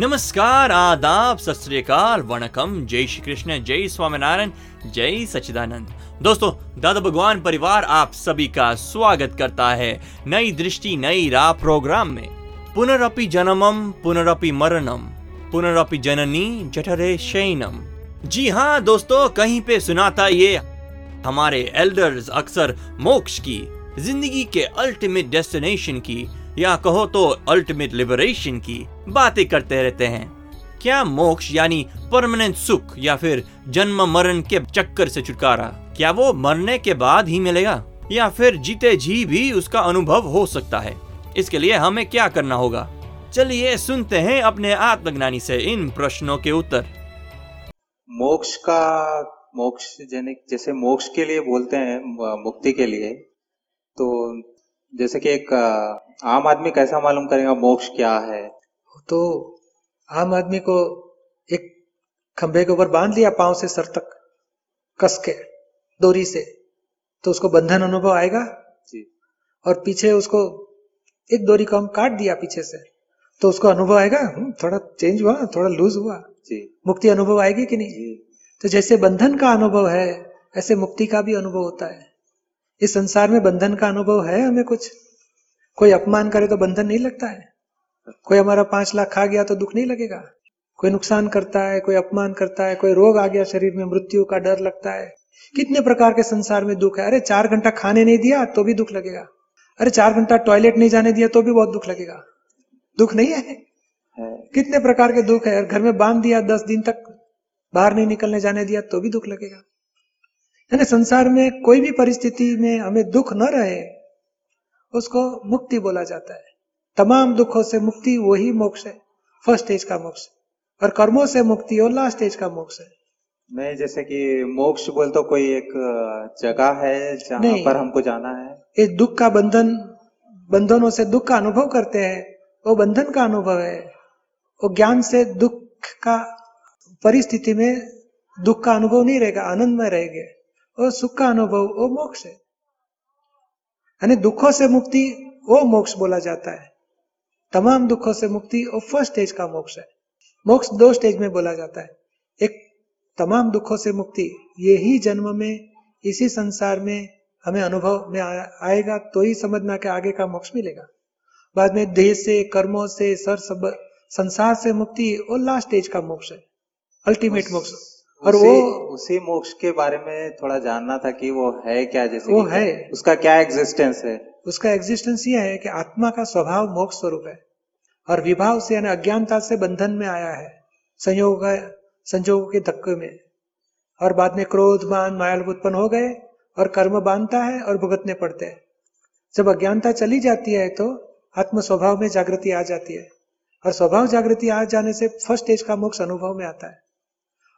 नमस्कार, आदाब सत वणकम। जय श्री कृष्ण जय स्वामीनारायण, जय सचिदानंद दोस्तों, दादा भगवान परिवार आप सभी का स्वागत करता है नई दृष्टि, नई राह प्रोग्राम में। पुनरअपि जन्मम, पुनरअपि मरणम, पुनरअपि जननी जठरे शयनम। जी हाँ दोस्तों, कहीं पे सुनाता ये, हमारे एल्डर्स अक्सर मोक्ष की, ज़िंदगी के अल्टीमेट डेस्टिनेशन की या कहो तो अल्टीमेट लिबरेशन की बातें करते रहते हैं। क्या मोक्ष यानी परमानेंट सुख या फिर जन्म मरण के चक्कर से छुटकारा, क्या वो मरने के बाद ही मिलेगा? या फिर जीते जी भी उसका अनुभव हो सकता है। इसके लिए हमें क्या करना होगा? चलिए सुनते हैं अपने आत्मज्ञानी से इन प्रश्नों के उत्तर। मोक्ष का, मोक्ष जैसे मोक्ष के लिए बोलते हैं, मुक्ति के लिए तो जैसे कि एक आम आदमी कैसा मालूम करेगा मोक्ष क्या है? तो आम आदमी को एक खंभे के ऊपर बाँध लिया पाँव से सर तक कस के डोरी से तो उसको बंधन अनुभव आएगा। जी। और पीछे उसको एक डोरी को हम काट दिया पीछे से तो उसको अनुभव आएगा हम्म, थोड़ा चेंज हुआ थोड़ा लूज हुआ। जी। मुक्ति अनुभव आएगी कि नहीं? जी। तो जैसे बंधन का अनुभव है ऐसे मुक्ति का भी अनुभव होता है। इस संसार में बंधन का अनुभव है हमें कुछ? कोई अपमान करे तो बंधन नहीं लगता है? कोई हमारा पाँच लाख खा गया तो दुख नहीं लगेगा? कोई नुकसान करता है कोई अपमान करता है कोई रोग आ गया शरीर में मृत्यु का डर लगता है। कितने प्रकार के संसार में दुख है? अरे चार घंटा खाने नहीं दिया तो भी दुख लगेगा। अरे चार घंटा टॉयलेट नहीं जाने दिया तो भी बहुत दुख लगेगा। दुख नहीं है? कितने प्रकार के दुख है? घर में बाँध दिया दस दिन तक बाहर नहीं निकलने जाने दिया तो भी दुख लगेगा। यानी संसार में कोई भी परिस्थिति में हमें दुख न रहे उसको मुक्ति बोला जाता है। तमाम दुखों से मुक्ति वही मोक्ष है फ़र्स्ट स्टेज का मोक्ष और कर्मों से मुक्ति और लास्ट स्टेज का मोक्ष है। नहीं जैसे कि मोक्ष बोल तो कोई एक जगह है जहाँ। पर हमको जाना है। ये दुख का बंधन बंधनों से दुख का अनुभव करते हैं वो बंधन का अनुभव है। वो ज्ञान से दुख का परिस्थिति में दुख का अनुभव नहीं रहेगा आनंद में रहेंगे। और सुख का अनुभव वो मोक्ष है। यानी दुखों से मुक्ति वो मोक्ष बोला जाता है। तमाम दुखों से मुक्ति वो फ़र्स्ट स्टेज का मोक्ष है। मोक्ष दो स्टेज में बोला जाता है। एक तमाम दुखों से मुक्ति यही जन्म में इसी संसार में हमें अनुभव में आ- आएगा तो ही समझ में आके आगे का मोक्ष मिलेगा। बाद में देह से कर्मों से सर सब संसार से मुक्ति और लास्ट स्टेज का मोक्ष है। अल्टीमेट मोक्ष। और उसी, वो उसी मोक्ष के बारे में थोड़ा जानना था कि वो है क्या जैसे वो है। उसका क्या एग्जिस्टेंस है? उसका एग्जिस्टेंस ये है कि आत्मा का स्वभाव मोक्ष स्वरूप है। और विभाव से यानी अज्ञानता से बंधन में आया है संयोग का संजोगों के धक्के में। और बाद में क्रोध मान मायालोभ उत्पन्न हो गए और कर्म बांधता है और भुगतने पड़ते हैं। जब अज्ञानता चली जाती है तो आत्म स्वभाव में जागृति आ जाती है। और स्वभाव जागृति आ जाने से फ़र्स्ट स्टेज का मोक्ष अनुभव में आता है।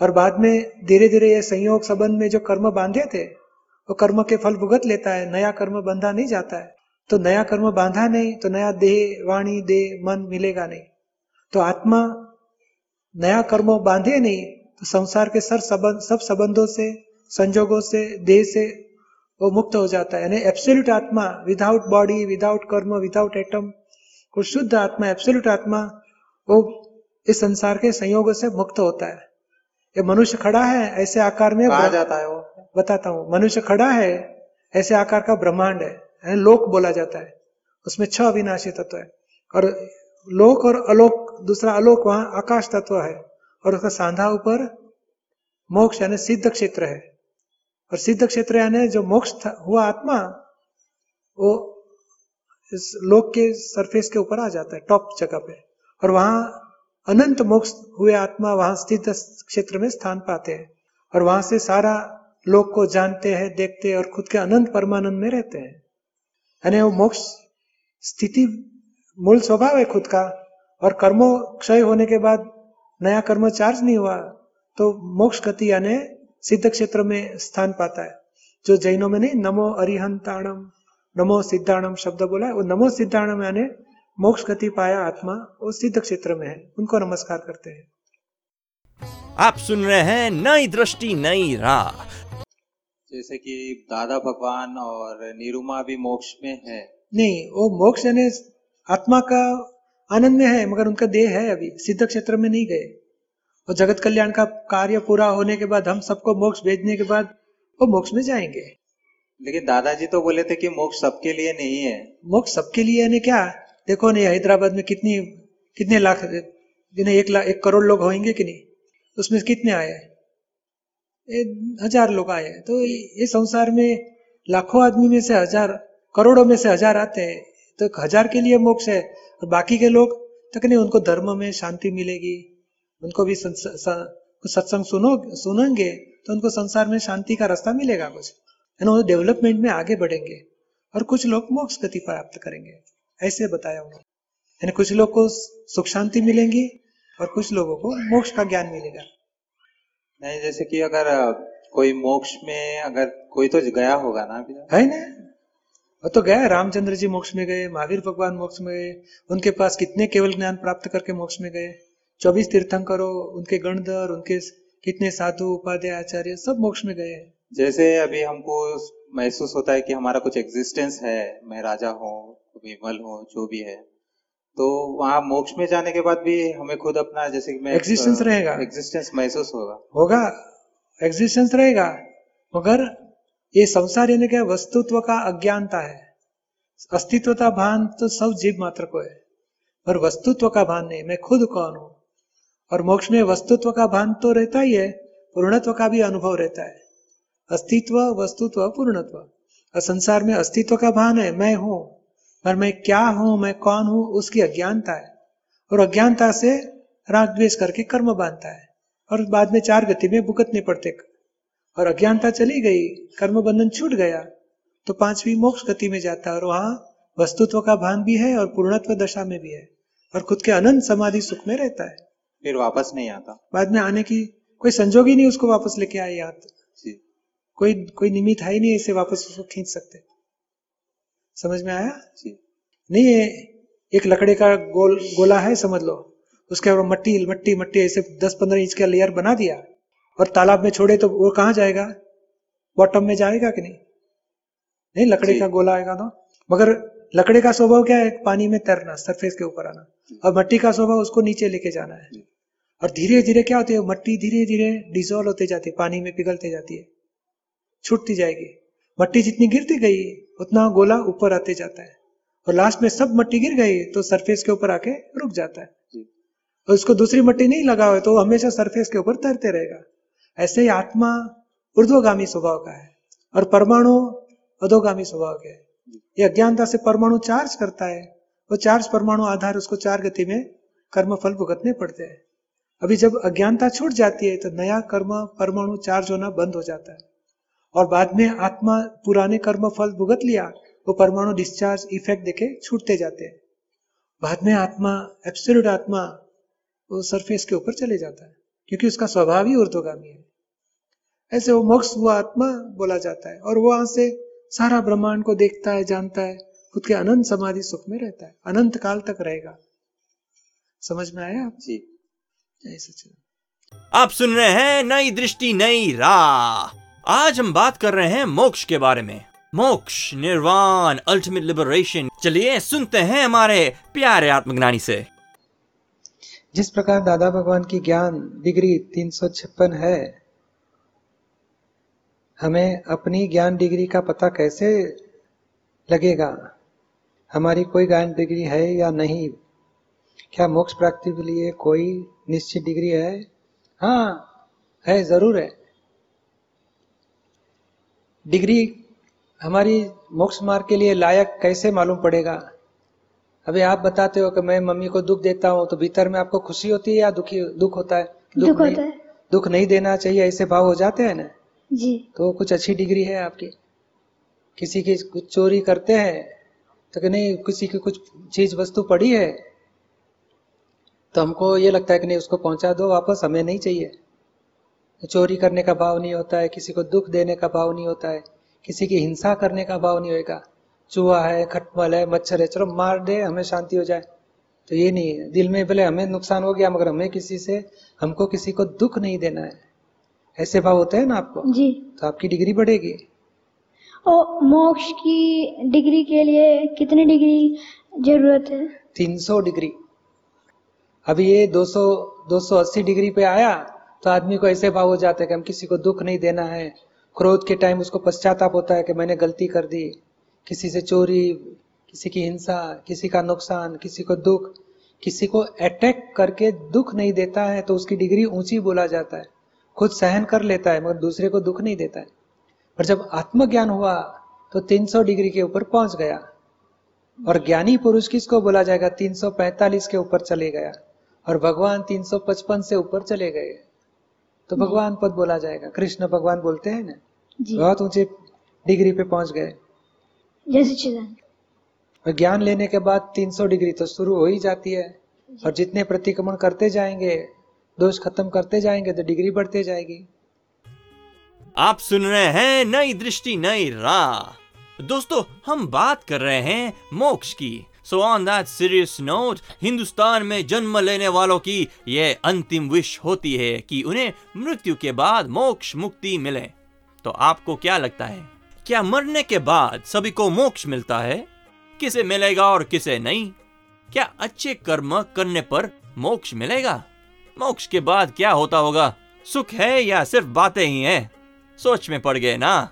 और बाद में धीरे धीरे ये संयोग संबंध में जो कर्म बांधे थे, वो कर्म के फल भुगत लेता है, नया कर्म बंधा नहीं जाता है। तो नया कर्म बांधा नहीं तो नया देह, वाणी, देह, मन मिलेगा नहीं। तो आत्मा नया कर्म बांधे नहीं तो संसार के सर संबंध, सब संबंधों से, संजोगों से, देह से वो मुक्त हो जाता है। यानी absolute atma without body without karma without atom को शुद्ध आत्मा एब्सोल्यूट आत्मा, वो इस संसार के संयोगों से मुक्त होता है। ये मनुष्य खड़ा है ऐसे आकार में कहा जाता है वो? बताता हूँ। मनुष्य खड़ा है ऐसे आकार का ब्रह्मांड है लोक बोला जाता है। उसमें छह अविनाशी तत्व है। और लोक और अलोक दूसरा अलोक वहाँ आकाश तत्व है। और उसका सांधा ऊपर मोक्ष यानी सिद्ध क्षेत्र है। और सिद्ध क्षेत्र यानी जो मोक्ष हुआ आत्मा वो इस लोक के सरफेस के ऊपर आ जाता है टॉप जगह पे। और वहाँ अनंत मोक्ष हुए आत्मा वहाँ स्थित क्षेत्र में स्थान पाते हैं और वहाँ से सारा लोक को जानते हैं, देखते हैं और खुद के अनंत परमानंद में रहते हैं। यानी वो मोक्ष स्थिति मूल स्वभाव है खुद का और कर्मों क्षय होने के बाद नया कर्म चार्ज नहीं हुआ तो मोक्ष गति यानी सिद्ध क्षेत्र में स्थान पाता है। जो जैनों में नहीं, नमो अरिहंताणम, नमो सिद्धाणम शब्द बोला है, वो नमो सिद्धाणम यानी मोक्ष गति पाया आत्मा वो सिद्ध क्षेत्र में है। उनको नमस्कार करते हैं। आप सुन रहे हैं नई दृष्टि नई राह। जैसे कि दादा भगवान और निरुमा भी मोक्ष में है। नहीं वो मोक्ष यानी आत्मा का आनंद में है मगर उनका देह है अभी। सिद्ध क्षेत्र में नहीं गए। और जगत कल्याण का कार्य पूरा होने के बाद हम सबको मोक्ष भेजने के बाद वो मोक्ष में जाएँगे। लेकिन दादाजी तो बोले थे कि मोक्ष सबके लिए नहीं है। मोक्ष सबके लिए यानी क्या? देखो नहीं, हैदराबाद में कितनी, कितने लाख जिन्हें एक लाख एक करोड़ लोग होंगे कि नहीं? उसमें कितने आए ये हज़ार लोग आए तो ये संसार में लाखों आदमी में से हज़ार, करोड़ों में से हज़ार आते हैं। तो हज़ार के लिए मोक्ष है, और बाकी के लोग तक नहीं, उनको धर्म में शांति मिलेगी। उनको भी सत्संग सुनो, सुनेंगे तो उनको संसार में शांति का रास्ता मिलेगा कुछ। है ना डेवलपमेंट में आगे बढ़ेंगे, और कुछ लोग मोक्ष गति प्राप्त करेंगे। ऐसे बताया उन्होंने यानी कुछ लोग को सुख शांति मिलेंगी और कुछ लोगों को मोक्ष का ज्ञान मिलेगा। नहीं जैसे कि अगर कोई मोक्ष में अगर कोई तो गया होगा ना अभी है ना? वो तो गया रामचंद्र जी मोक्ष में गए महावीर भगवान मोक्ष में गए उनके पास कितने केवल ज्ञान प्राप्त करके मोक्ष में गए? चौबीस तीर्थंकरों उनके गणधर उनके कितने साधु उपाध्याय आचार्य सब मोक्ष में गए। जैसे अभी हमको महसूस होता है कि हमारा कुछ एग्जिस्टेंस है मैं राजा हूँ विमल हूँ जो भी है। तो वहाँ मोक्ष में जाने के बाद भी हमें खुद अपना जैसे कि मैं एग्जिस्टेंस रहेगा। एग्जिस्टेंस महसूस होगा। होगा। एग्जिस्टेंस रहेगा। मगर ये संसार यानी क्या वस्तुत्व का अज्ञानता है। अस्तित्वता भान तो सब जीव मात्र को है। पर वस्तुत्व का भान नहीं मैं खुद कौन हूँ? और मोक्ष में वस्तुत्व का भान तो रहता ही है पूर्णत्व का भी अनुभव रहता है। अस्तित्व वस्तुत्व पूर्णत्व। और संसार में अस्तित्व का भान है मैं हूँ। पर मैं क्या हूँ मैं कौन हूँ उसकी अज्ञानता है। और अज्ञानता से राग द्वेष करके कर्म बांधता है। और बाद में चार गति में भुगतने पड़ते। और अज्ञानता चली गई कर्म बंधन छूट गया तो पांचवी मोक्ष गति में जाता। है और वहाँ वस्तुत्व का भान भी है और पूर्णत्व दशा में भी है। और खुद के अनंत समाधि सुख में रहता है। फिर वापस नहीं आता। बाद में आने की कोई संजोग ही नहीं उसको वापस लेके आए यहाँ। कोई कोई निमित है ही नहीं इसे वापस उसको खींच सकते। समझ में आया? नहीं है एक लकड़े का गोल गोला है समझ लो। उसके ऊपर मट्टी मट्टी मट्टी ऐसे दस पंद्रह इंच का लेयर बना दिया। और तालाब में छोड़े तो वो कहाँ जाएगा? बॉटम में जाएगा कि नहीं? नहीं लकड़े का गोला आएगा तो मगर लकड़े का स्वभाव क्या है? पानी में तैरना सरफेस के ऊपर आना। और मट्टी का स्वभाव उसको नीचे लेके जाना है। और धीरे धीरे क्या होती है? मट्टी धीरे धीरे डिजोल्व होते जाती है पानी में पिघलते जाती है। छूटती जाएगी। मट्टी जितनी गिरती गई उतना गोला ऊपर आते जाता है। और लास्ट में सब मट्टी गिर गई तो सरफेस के ऊपर आके रुक जाता है। और उसको दूसरी मट्टी नहीं लगा हुआ तो हमेशा सरफेस के ऊपर तैरते रहेगा। ऐसे ही आत्मा ऊर्ध्वगामी स्वभाव का है और परमाणु अधोगामी स्वभाव के है। ये अज्ञानता से परमाणु चार्ज करता है। वो चार्ज परमाणु आधार उसको चार गति में कर्म फल भुगतने पड़ते हैं। अभी जब अज्ञानता छूट जाती है तो नया कर्म परमाणु चार्ज होना बंद हो जाता है। और बाद में आत्मा पुराने कर्म फल भुगत लिया वो परमाणु डिस्चार्ज इफ़ेक्ट देखे छूटते जाते हैं। बाद में आत्मा एब्सोल्यूट आत्मा वो सरफेस के ऊपर चले जाता है क्योंकि उसका स्वभाव ही ऊर्ध्वगामी है। ऐसे वो मोक्ष वो आत्मा बोला जाता है और वो वहाँ से सारा ब्रह्मांड को देखता है जानता है खुद के अनंत समाधि सुख में रहता है अनंत काल तक रहेगा। समझ में आया आप? जी। जय सचिन आप सुन रहे हैं नई दृष्टि नई राह। आज हम बात कर रहे हैं मोक्ष के बारे में। मोक्ष, निर्वाण अल्टीमेट लिबरेशन चलिए सुनते हैं हमारे प्यारे आत्मज्ञानी से। जिस प्रकार दादा भगवान की ज्ञान डिग्री तीन सौ छप्पन है, हमें अपनी ज्ञान डिग्री का पता कैसे लगेगा? हमारी कोई ज्ञान डिग्री है या नहीं? क्या मोक्ष प्राप्ति के लिए कोई निश्चित डिग्री है? हाँ है, ज़रूर है। डिग्री हमारी मोक्ष मार्ग के लिए लायक कैसे मालूम पड़ेगा? अभी आप बताते हो कि मैं मम्मी को दुख देता हूँ तो भीतर में आपको खुशी होती है या दुखी दुख होता है? दुख, दुख होता है। दुख नहीं देना चाहिए ऐसे भाव हो जाते हैं ना? जी। तो कुछ अच्छी डिग्री है आपकी। किसी की कुछ चोरी करते हैं तो कि नहीं किसी की कुछ चीज़ वस्तु पड़ी है तो हमको ये लगता है कि नहीं उसको पहुँचा दो वापस हमें नहीं चाहिए। चोरी करने का भाव नहीं होता है किसी को दुख देने का भाव नहीं होता है किसी की हिंसा करने का भाव नहीं होगा चूहा है खटमल है मच्छर है चलो मार दे हमें शांति हो जाए। तो ये नहीं है। दिल में भले हमें नुकसान हो गया मगर हमें किसी से हमको किसी को दुख नहीं देना है। ऐसे भाव होते हैं ना आपको? जी। तो आपकी डिग्री बढ़ेगी। और मोक्ष की डिग्री के लिए कितनी डिग्री ज़रूरत है? 300 डिग्री। अभी ये 200 280 डिग्री पे आया तो आदमी को ऐसे भाव हो जाता है कि हम किसी को दुख नहीं देना है। क्रोध के टाइम उसको पश्चाताप होता है कि मैंने गलती कर दी। किसी से चोरी, किसी की हिंसा, किसी का नुकसान, किसी को दुख, किसी को अटैक करके दुख नहीं देता है तो उसकी डिग्री ऊँची बोला जाता है। खुद सहन कर लेता है, मगर दूसरे को दुख नहीं देता है। पर जब आत्मज्ञान हुआ तो 300 डिग्री के ऊपर पहुँच गया। और ज्ञानी पुरुष किसको बोला जाएगा? 345 के ऊपर चले गया। और भगवान 355 से ऊपर चले गए। तो भगवान पद बोला जाएगा। कृष्ण भगवान बोलते हैं ना? बहुत ऊँचे डिग्री पे पहुँच गए। और ज्ञान लेने के बाद 300 डिग्री तो शुरू हो ही जाती है। और जितने प्रतिक्रमण करते जाएँगे दोष खत्म करते जाएँगे तो डिग्री बढ़ते जाएगी। आप सुन रहे हैं नई दृष्टि नई राह। दोस्तों हम बात कर रहे हैं मोक्ष की। So on that serious note Hindustan में जन्म लेने वालों की यह अंतिम विश होती है कि उन्हें मृत्यु के बाद मोक्ष मुक्ति मिले। तो आपको क्या लगता है? क्या मरने के बाद सभी को मोक्ष मिलता है? किसे मिलेगा और किसे नहीं? क्या अच्छे कर्म करने पर मोक्ष मिलेगा? मोक्ष के बाद क्या होता होगा? सुख है या सिर्फ़ बातें ही हैं? सोच में पड़ गए ना?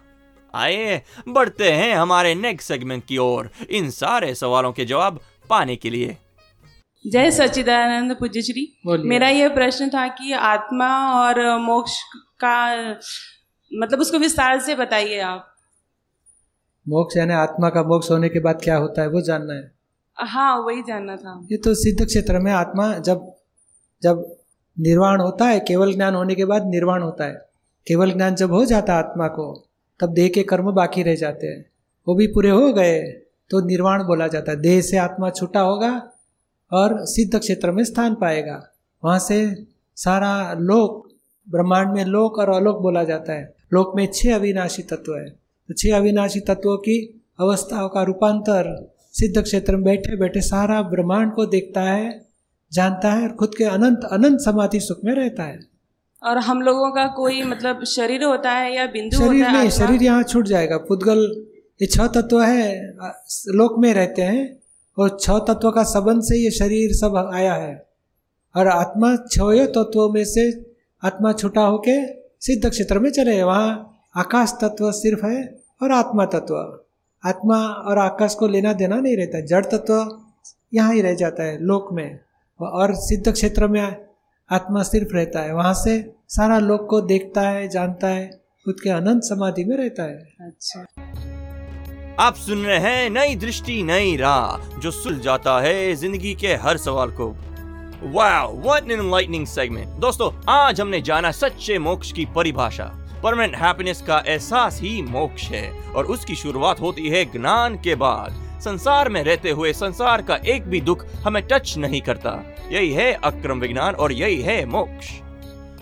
आइए बढ़ते हैं हमारे नेक्स्ट सेगमेंट की ओर। इन सारे सवालों के जवाब पाने के लिए। जय सच्चिदानंद पूज्य श्री मेरा यह प्रश्न था कि आत्मा और मोक्ष का मतलब उसको विस्तार से बताइए आप। मोक्ष यानी आत्मा का मोक्ष होने के बाद क्या होता है वो जानना है। हाँ वही जानना था। ये तो सिद्ध क्षेत्र में आत्मा जब जब निर्वाण होता है केवल ज्ञान होने के बाद निर्वाण होता है। केवल ज्ञान जब हो जाता है आत्मा को तब देह के कर्म बाकी रह जाते हैं। वो भी पूरे हो गए तो निर्वाण बोला जाता है। देह से आत्मा छूटा होगा और सिद्ध क्षेत्र में स्थान पाएगा। वहाँ से सारा लोक, ब्रह्मांड में लोक और अलोक बोला जाता है। लोक में छह अविनाशी तत्व है। तो छह अविनाशी तत्वों की अवस्थाओं का रूपांतर सिद्ध क्षेत्र में बैठे बैठे सारा ब्रह्मांड को देखता है, जानता है और खुद के अनंत अनंत समाधि सुख में रहता है। और हम लोगों का कोई मतलब शरीर होता है या बिंदु शरीर होता है नहीं आत्मा? शरीर यहाँ छूट जाएगा। पुद्गल ये छह तत्व है लोक में रहते हैं और छह तत्व का संबंध से ये शरीर सब आया है। और आत्मा छह तत्वों में से आत्मा छुटा होके सिद्ध क्षेत्र में चले वहाँ आकाश तत्व सिर्फ़ है और आत्मा तत्व। आत्मा और आकाश को लेना देना नहीं रहता जड़ तत्व यहाँ ही रह जाता है लोक में। और सिद्ध क्षेत्र में आत्मा सिर्फ़ रहता है वहाँ से सारा लोक को देखता है जानता है खुद के अनंत समाधि में रहता है। अच्छा। आप सुन रहे हैं नई दृष्टि नई राह जो सुल जाता है ज़िंदगी के हर सवाल को। Wow what an enlightening segment दोस्तों आज हमने जाना सच्चे मोक्ष की परिभाषा। परमानेंट हैप्पीनेस का एहसास ही मोक्ष है और उसकी शुरुआत होती है ज्ञान के बाद। संसार में रहते हुए संसार का एक भी दुख हमें टच नहीं करता। यही है अक्रम विज्ञान और यही है मोक्ष।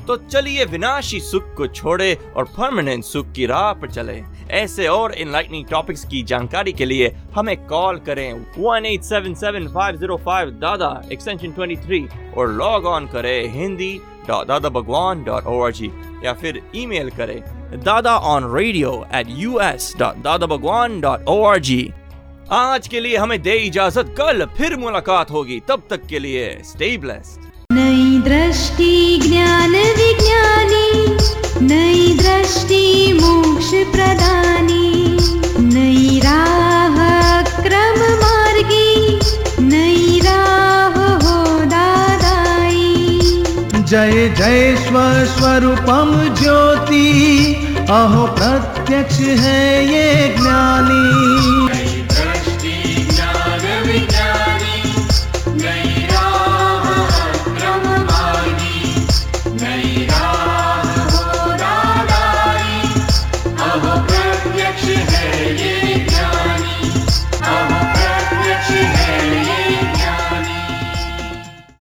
तो चलिए विनाशी सुख को छोड़े और परमानेंट सुख की राह पर चले। ऐसे और इनलाइटनिंग टॉपिक्स की जानकारी के लिए हमें कॉल करें 1877505 दादा एक्सटेंशन 23 और लॉग ऑन करें हिंदी दादा भगवान डॉट ओ या फिर ईमेल करें Dada on radio at U S dot Dada Bhagwan dot ओ आज के लिए हमें दे इजाज़त कल फिर मुलाकात होगी। तब तक के लिए स्टे ब्लेस्ड नई दृष्टि ज्ञान विज्ञानी। नई दृष्टि मोक्ष प्रदानी। नई राह क्रम मार्गी। नई राह हो दादाई। जय जय स्व स्वरूपम ज्योति। अहो प्रत्यक्ष है ये ज्ञानी।